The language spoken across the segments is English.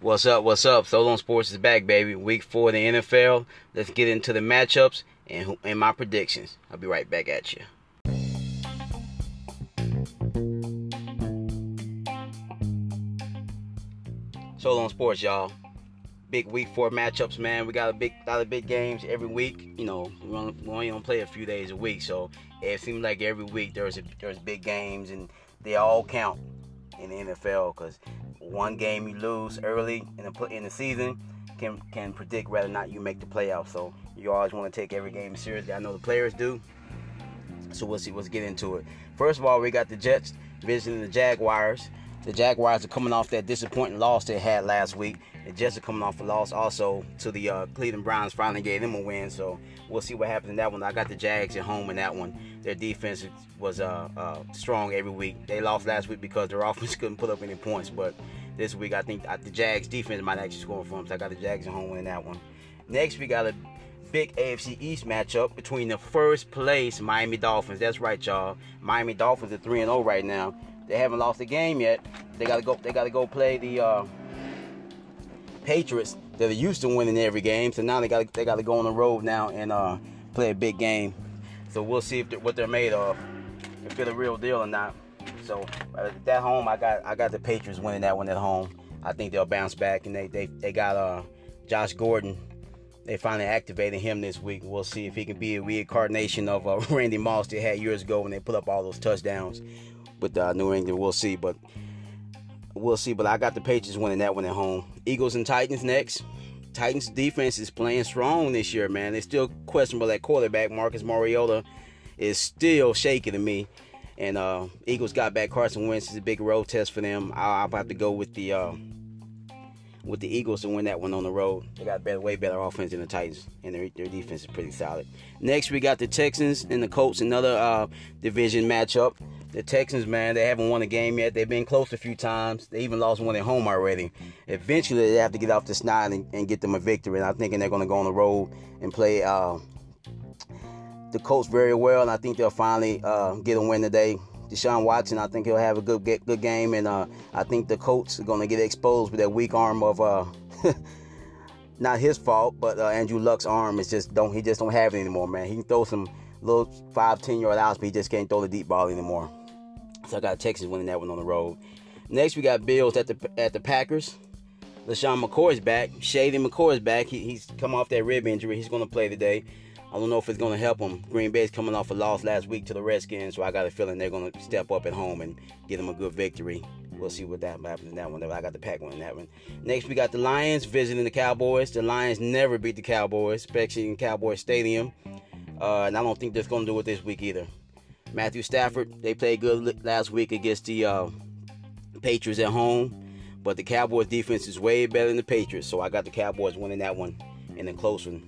What's up? What's up? Solo on Sports is back, baby. Week four of the NFL. Let's get into the matchups and, and my predictions. I'll be right back at you. Solo on Sports, y'all. Big week four matchups, man. We got a big lot of big games every week. You know, we only, we only don't play a few days a week, so it seems like every week there's a, there's big games and they all count in the NFL because one game you lose early in the in the season can can predict whether or not you make the playoffs. So you always want to take every game seriously. I know the players do. So we'll see. Let's get into it. First of all, we got the Jets visiting the Jaguars. The Jaguars are coming off that disappointing loss they had last week. The Jets are coming off a loss also to the uh, Cleveland Browns. Finally gave them a win. So we'll see what happens in that one. I got the Jags at home in that one. Their defense was uh, uh, strong every week. They lost last week because their offense couldn't put up any points. But this week, I think the Jags defense might actually score for them. So I got the Jags at home in that one. Next, we got a big AFC East matchup between the first place Miami Dolphins. That's right, y'all. Miami Dolphins are 3 0 right now. They haven't lost a game yet. They gotta go. They gotta go play the uh, Patriots. They're used to winning every game, so now they gotta they got to go on the road now and uh, play a big game. So we'll see if they're, what they're made of, if they're the real deal or not. So uh, at that home, I got I got the Patriots winning that one at home. I think they'll bounce back, and they they, they got uh, Josh Gordon. They finally activated him this week. We'll see if he can be a reincarnation of uh, Randy Moss they had years ago when they put up all those touchdowns with uh, New England. We'll see, but we'll see. But I got the Patriots winning that one at home. Eagles and Titans next. Titans defense is playing strong this year, man. They're still questionable at quarterback. Marcus Mariota is still shaky to me. And uh, Eagles got back Carson Wentz. is a big road test for them. I'll, I'll have to go with the uh, with the Eagles to win that one on the road. They got better, way better offense than the Titans, and their, their defense is pretty solid. Next, we got the Texans and the Colts, another uh, division matchup the Texans, man, they haven't won a game yet. They've been close a few times. They even lost one at home already. Eventually, they have to get off the snide and, and get them a victory. And I'm thinking they're going to go on the road and play uh, the Colts very well. And I think they'll finally uh, get a win today. Deshaun Watson, I think he'll have a good good game, and uh, I think the Colts are going to get exposed with that weak arm of uh, not his fault, but uh, Andrew Luck's arm is just don't he just don't have it anymore, man. He can throw some little five ten yard outs, but he just can't throw the deep ball anymore. So I got Texas winning that one on the road. Next, we got Bills at the at the Packers. LeSean McCoy's back. Shady McCoy's back. He, he's come off that rib injury. He's going to play today. I don't know if it's going to help them. Green Bay's coming off a loss last week to the Redskins, so I got a feeling they're going to step up at home and get them a good victory. We'll see what that happens in that one. I got the Pack winning that one. Next, we got the Lions visiting the Cowboys. The Lions never beat the Cowboys, especially in Cowboys Stadium. Uh, and I don't think they're going to do it this week either. Matthew Stafford, they played good last week against the uh, Patriots at home, but the Cowboys defense is way better than the Patriots, so I got the Cowboys winning that one in then close one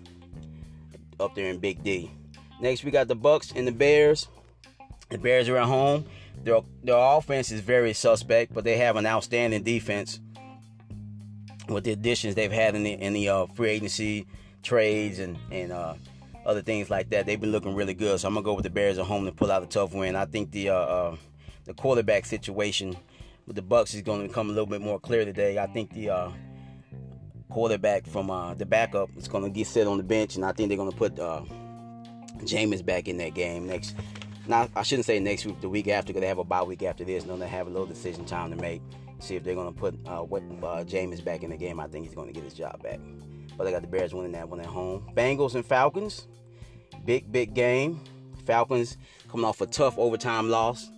up there in Big D. Next, we got the Bucs and the Bears. The Bears are at home. Their their offense is very suspect, but they have an outstanding defense with the additions they've had in the in the uh, free agency trades and and uh, other things like that. They've been looking really good. So I'm gonna go with the Bears at home to pull out a tough win. I think the uh, uh, the quarterback situation with the Bucs is going to become a little bit more clear today. I think the uh, quarterback from uh, the backup is going to get set on the bench, and I think they're going to put uh, Jameis back in that game next. Not, I shouldn't say next week, the week after, because they have a bye week after this. No, they have a little decision time to make. See if they're going to put uh, what uh, Jameis back in the game. I think he's going to get his job back. But I got the Bears winning that one at home. Bengals and Falcons. Big, big game. Falcons coming off a tough overtime loss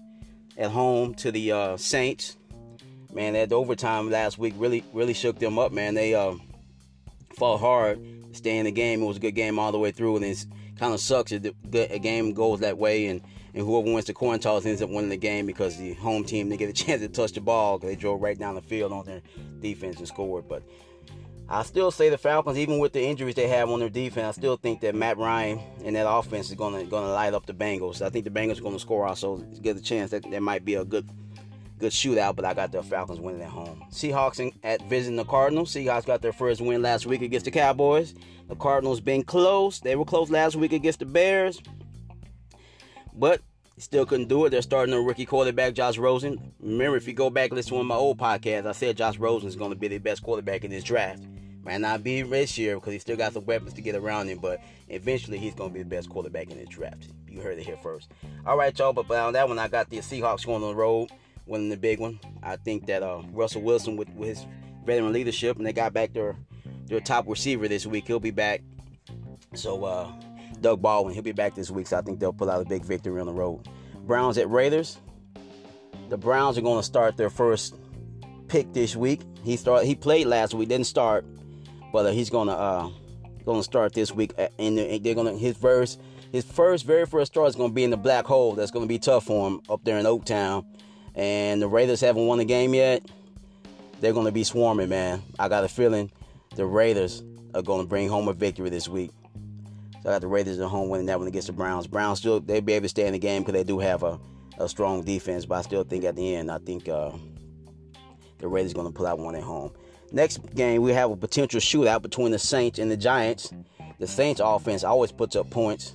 at home to the uh, Saints. Man, that overtime last week really, really shook them up, man. They uh, fought hard stay in the game. It was a good game all the way through, and it kind of sucks if a game goes that way and, and whoever wins the coin toss ends up winning the game because the home team they get a chance to touch the ball because they drove right down the field on their defense and scored. But I still say the Falcons, even with the injuries they have on their defense, I still think that Matt Ryan and that offense is going to going to light up the Bengals. I think the Bengals are going to score also. Get a chance that there might be a good good shootout, but I got the Falcons winning at home. Seahawks in, at visiting the Cardinals. Seahawks got their first win last week against the Cowboys. The Cardinals been close. They were close last week against the Bears, but Still couldn't do it. They're starting a rookie quarterback, Josh Rosen. Remember, if you go back and listen to one of my old podcasts, I said Josh Rosen is going to be the best quarterback in this draft. Might not be this year because he still got some weapons to get around him, but eventually he's going to be the best quarterback in this draft. You heard it here first. All right, y'all. But on that one, I got the Seahawks going on the road, winning the big one. I think that uh, Russell Wilson, with, with his veteran leadership, and they got back their their top receiver this week. He'll be back. So uh, Doug Baldwin, he'll be back this week. So I think they'll pull out a big victory on the road. Browns at Raiders. The Browns are going to start their first pick this week. He start he played last week, didn't start, but uh, he's gonna uh, gonna start this week. And they're gonna his first his first very first start is gonna be in the black hole. That's gonna be tough for him up there in Oaktown. And the Raiders haven't won a game yet. They're gonna be swarming, man. I got a feeling the Raiders are gonna bring home a victory this week. So I got the Raiders at home winning that one against the Browns. Browns still they'll be able to stay in the game because they do have a, a strong defense. But I still think at the end, I think uh, the Raiders are going to pull out one at home. Next game, we have a potential shootout between the Saints and the Giants. The Saints offense always puts up points.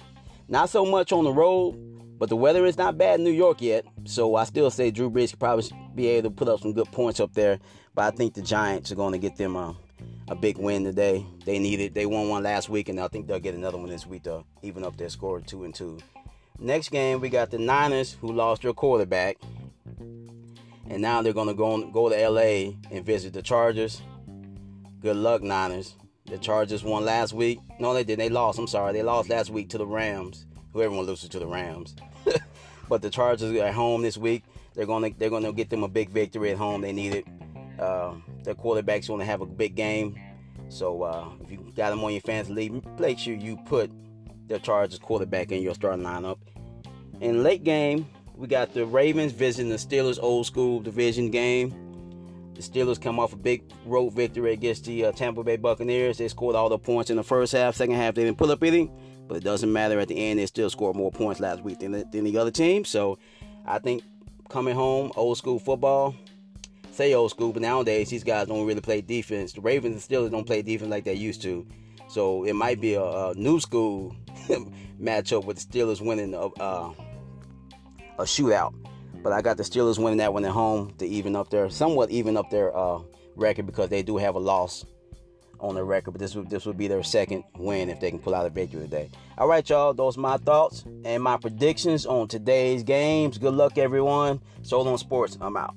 Not so much on the road, but the weather is not bad in New York yet. So I still say Drew Brees could probably be able to put up some good points up there. But I think the Giants are going to get them a, a big win today. They needed. It. They won one last week, and I think they'll get another one this week to even up their score two and two. Next game, we got the Niners who lost their quarterback and now they're gonna go on, go to LA and visit the Chargers. Good luck, Niners. The Chargers won last week. No, they didn't. They lost. I'm sorry. They lost last week to the Rams. Who everyone loses to the Rams. but the Chargers at home this week. They're gonna they're gonna get them a big victory at home. They need it. Uh, their quarterback's want to have a big game. So uh, if you got them on your fantasy league, make sure you put the Chargers quarterback in your starting lineup. In late game, we got the Ravens visiting the Steelers old school division game. The Steelers come off a big road victory against the uh, Tampa Bay Buccaneers. They scored all the points in the first half. Second half, they didn't pull up anything, but it doesn't matter. At the end, they still scored more points last week than the, than the other team. So I think coming home, old school football. Say old school, but nowadays these guys don't really play defense. The Ravens and Steelers don't play defense like they used to. So it might be a, a new school matchup with the Steelers winning uh, a shootout. But I got the Steelers winning that one at home to even up their somewhat even up their uh, record because they do have a loss on their record. But this would this would be their second win if they can pull out a victory today. All right, y'all. Those my thoughts and my predictions on today's games. Good luck, everyone. Soul on Sports. I'm out.